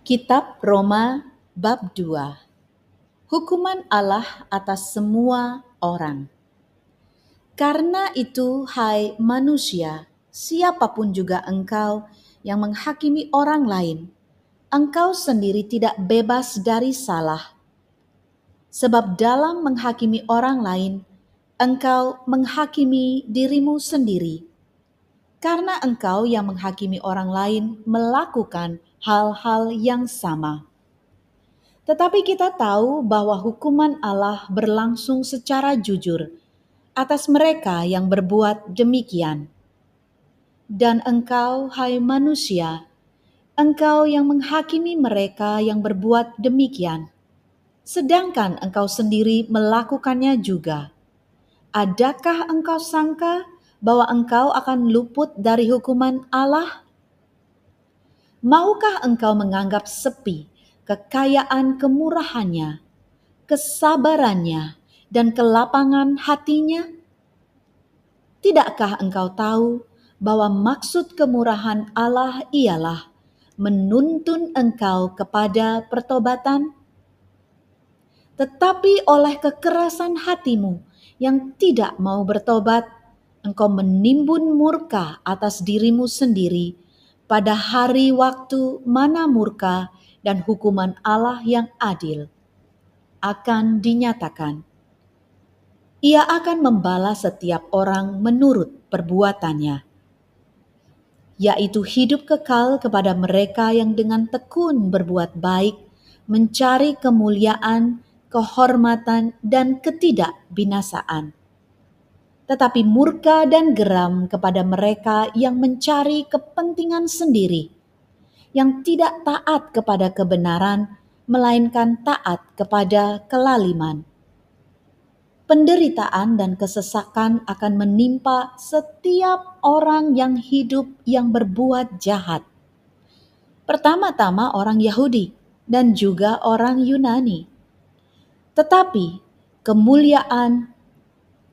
Kitab Roma bab 2 Hukuman Allah atas semua orang. Karena itu hai manusia siapa pun juga engkau yang menghakimi orang lain engkau sendiri tidak bebas dari salah. Sebab dalam menghakimi orang lain engkau menghakimi dirimu sendiri karena engkau yang menghakimi orang lain melakukan hal-hal yang sama. Tetapi kita tahu bahwa hukuman Allah berlangsung secara jujur atas mereka yang berbuat demikian. Dan engkau, hai manusia, engkau yang menghakimi mereka yang berbuat demikian, sedangkan engkau sendiri melakukannya juga. Adakah engkau sangka bahwa engkau akan luput dari hukuman Allah? Maukah engkau menganggap sepi kekayaan kemurahannya, kesabarannya, dan kelapangan hatinya? Tidakkah engkau tahu bahwa maksud kemurahan Allah ialah menuntun engkau kepada pertobatan? Tetapi oleh kekerasan hatimu yang tidak mau bertobat, engkau menimbun murka atas dirimu sendiri pada hari waktu mana murka dan hukuman Allah yang adil akan dinyatakan. Ia akan membalas setiap orang menurut perbuatannya, yaitu hidup kekal kepada mereka yang dengan tekun berbuat baik, mencari kemuliaan, kehormatan, dan ketidakbinasaan tetapi murka dan geram kepada mereka yang mencari kepentingan sendiri, yang tidak taat kepada kebenaran, melainkan taat kepada kelaliman. Penderitaan dan kesesakan akan menimpa setiap orang yang hidup yang berbuat jahat. Pertama-tama orang Yahudi dan juga orang Yunani. Tetapi kemuliaan,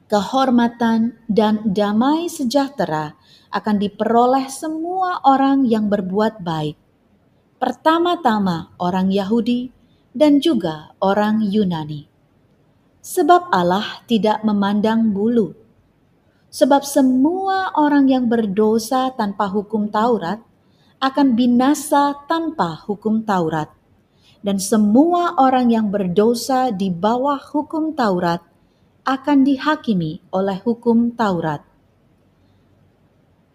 kehormatan, dan damai sejahtera akan diperoleh semua orang yang berbuat baik. Pertama-tama orang Yahudi dan juga orang Yunani. Sebab Allah tidak memandang bulu. Sebab semua orang yang berdosa tanpa hukum Taurat akan binasa tanpa hukum Taurat. Dan semua orang yang berdosa di bawah hukum Taurat akan dihakimi oleh hukum Taurat.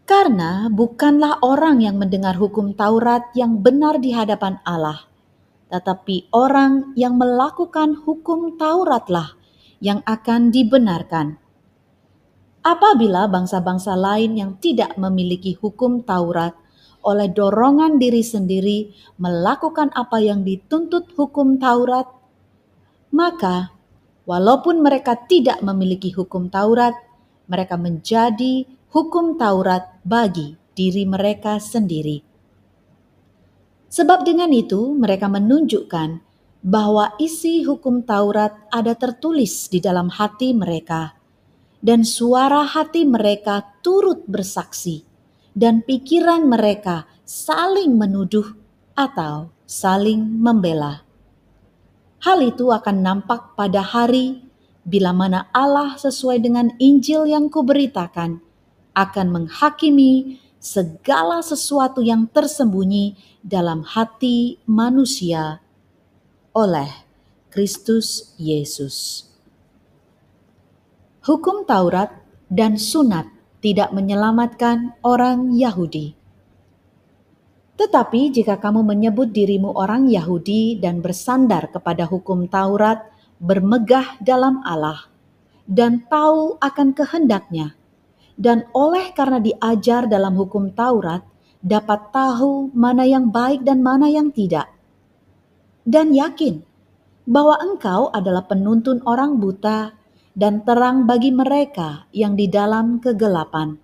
Karena bukanlah orang yang mendengar hukum Taurat yang benar di hadapan Allah, tetapi orang yang melakukan hukum Tauratlah yang akan dibenarkan. Apabila bangsa-bangsa lain yang tidak memiliki hukum Taurat oleh dorongan diri sendiri melakukan apa yang dituntut hukum Taurat, maka Walaupun mereka tidak memiliki hukum Taurat, mereka menjadi hukum Taurat bagi diri mereka sendiri. Sebab dengan itu mereka menunjukkan bahwa isi hukum Taurat ada tertulis di dalam hati mereka, dan suara hati mereka turut bersaksi, dan pikiran mereka saling menuduh atau saling membela. Hal itu akan nampak pada hari bila mana Allah sesuai dengan Injil yang kuberitakan akan menghakimi segala sesuatu yang tersembunyi dalam hati manusia oleh Kristus Yesus. Hukum Taurat dan sunat tidak menyelamatkan orang Yahudi. Tetapi jika kamu menyebut dirimu orang Yahudi dan bersandar kepada hukum Taurat, bermegah dalam Allah, dan tahu akan kehendaknya, dan oleh karena diajar dalam hukum Taurat, dapat tahu mana yang baik dan mana yang tidak, dan yakin bahwa engkau adalah penuntun orang buta dan terang bagi mereka yang di dalam kegelapan,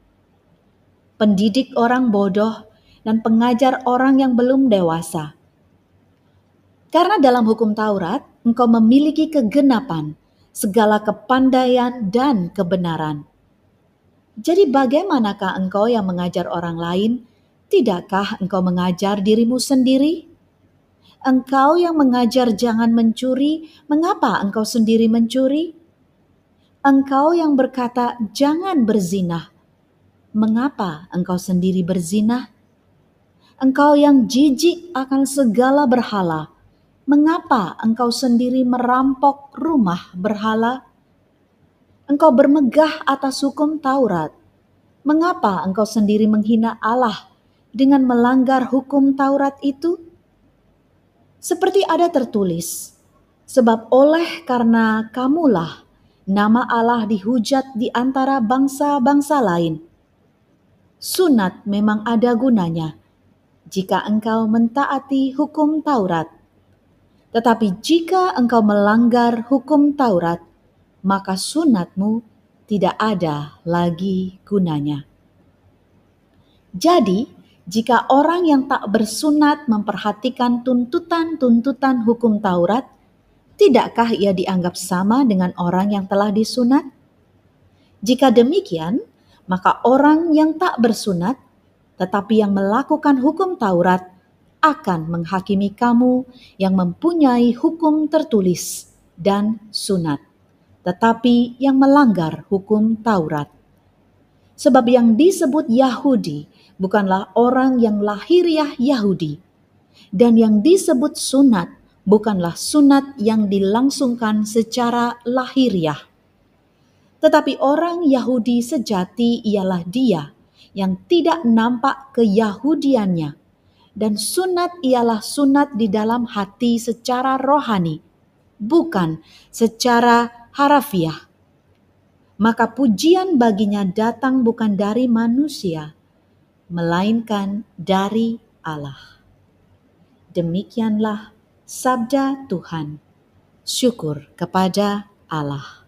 pendidik orang bodoh dan pengajar orang yang belum dewasa. Karena dalam hukum Taurat, engkau memiliki kegenapan, segala kepandaian dan kebenaran. Jadi bagaimanakah engkau yang mengajar orang lain? Tidakkah engkau mengajar dirimu sendiri? Engkau yang mengajar jangan mencuri, mengapa engkau sendiri mencuri? Engkau yang berkata jangan berzinah, mengapa engkau sendiri berzinah? Engkau yang jijik akan segala berhala, mengapa engkau sendiri merampok rumah berhala? Engkau bermegah atas hukum Taurat, mengapa engkau sendiri menghina Allah dengan melanggar hukum Taurat itu? Seperti ada tertulis, sebab oleh karena kamulah nama Allah dihujat di antara bangsa-bangsa lain. Sunat memang ada gunanya jika engkau mentaati hukum Taurat. Tetapi jika engkau melanggar hukum Taurat, maka sunatmu tidak ada lagi gunanya. Jadi, jika orang yang tak bersunat memperhatikan tuntutan-tuntutan hukum Taurat, tidakkah ia dianggap sama dengan orang yang telah disunat? Jika demikian, maka orang yang tak bersunat, tetapi yang melakukan hukum Taurat, akan menghakimi kamu yang mempunyai hukum tertulis dan sunat, tetapi yang melanggar hukum Taurat. Sebab yang disebut Yahudi bukanlah orang yang lahiriah Yahudi, dan yang disebut sunat bukanlah sunat yang dilangsungkan secara lahiriah. Tetapi orang Yahudi sejati ialah dia yang tidak nampak keyahudiannya, dan sunat ialah sunat di dalam hati secara rohani, bukan secara harafiah maka pujian baginya datang bukan dari manusia, melainkan dari Allah. Demikianlah sabda Tuhan. Syukur kepada Allah.